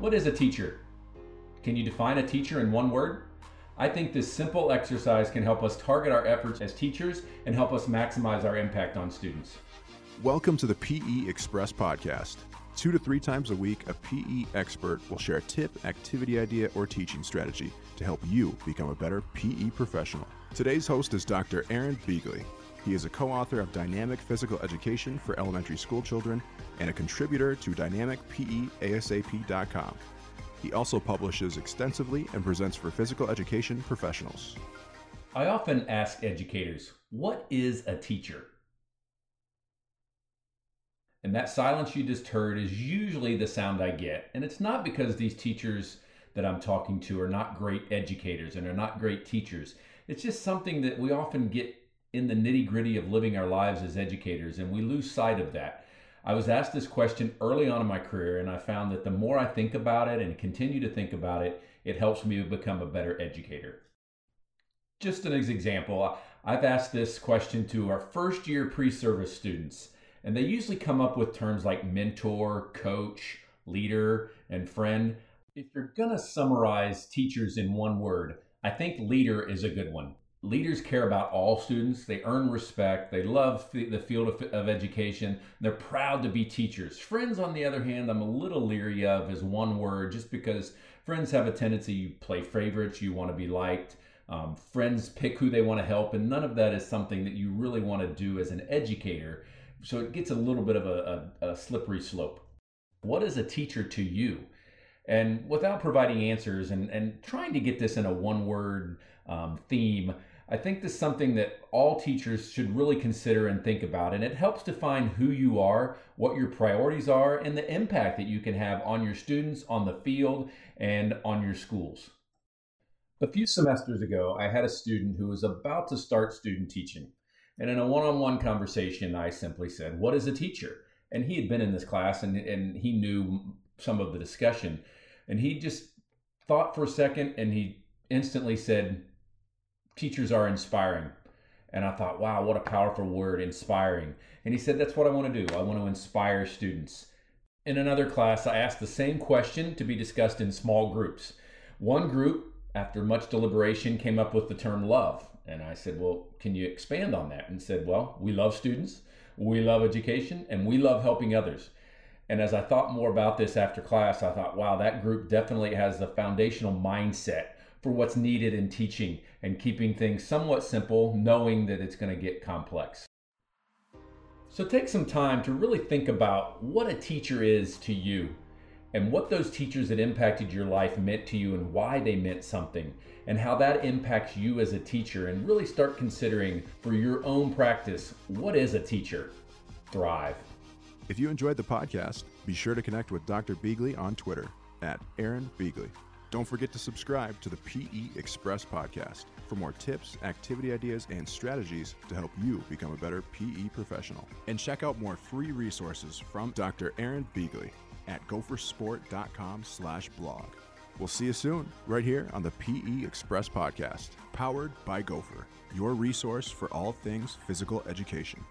What is a teacher? Can you define a teacher in one word? I think this simple exercise can help us target our efforts as teachers and help us maximize our impact on students. Welcome to the PE Express podcast. Two to three times a week, a PE expert will share a tip, activity idea, or teaching strategy to help you become a better PE professional. Today's host is Dr. Aaron Beighle. He is a co author of Dynamic Physical Education for Elementary School Children and a contributor to DynamicPEASAP.com. He also publishes extensively and presents for physical education professionals. I often ask educators, what is a teacher? And that silence you just heard is usually the sound I get. And it's not because these teachers that I'm talking to are not great educators and are not great teachers. It's just something that we often get in the nitty gritty of living our lives as educators, and we lose sight of that. I was asked this question early on in my career, and I found that the more I think about it and continue to think about it, it helps me become a better educator. Just an example, I've asked this question to our first year pre service students, and they usually come up with terms like mentor, coach, leader, and friend. If you're going to summarize teachers in one word, I think leader is a good one leaders care about all students. They earn respect. They love the field of, of, education. They're proud to be teachers. Friends, on the other hand, I'm a little leery of as one word just because friends have a tendency you play favorites, you want to be liked. Um, friends pick who they want to help, and none of that is something that you really want to do as an educator. So it gets a little bit of a, a, a slippery slope. What is a teacher to you? And without providing answers and, and trying to get this in a one word um, theme, I think this is something that all teachers should really consider and think about. And it helps define who you are, what your priorities are, and the impact that you can have on your students, on the field, and on your schools. A few semesters ago, I had a student who was about to start student teaching. And in a one on one conversation, I simply said, What is a teacher? And he had been in this class and, and he knew some of the discussion. And he just thought for a second and he instantly said, teachers are inspiring. And I thought, wow, what a powerful word, inspiring. And he said, that's what I want to do. I want to inspire students. In another class, I asked the same question to be discussed in small groups. One group, after much deliberation, came up with the term love. And I said, well, can you expand on that? And said, well, we love students, we love education, and we love helping others. And as I thought more about this after class, I thought, wow, that group definitely has the foundational mindset for what's needed in teaching and keeping things somewhat simple, knowing that it's going to get complex. So take some time to really think about what a teacher is to you and what those teachers that impacted your life meant to you and why they meant something and how that impacts you as a teacher and really start considering for your own practice what is a teacher? Thrive. If you enjoyed the podcast, be sure to connect with Dr. Beighle on Twitter at Aaron Beighle. Don't forget to subscribe to the PE Express podcast for more tips, activity ideas, and strategies to help you become a better PE professional. And check out more free resources from Dr. Aaron Beighle at gophersport.com slash blog. We'll see you soon, right here on the PE Express podcast, powered by Gopher, your resource for all things physical education.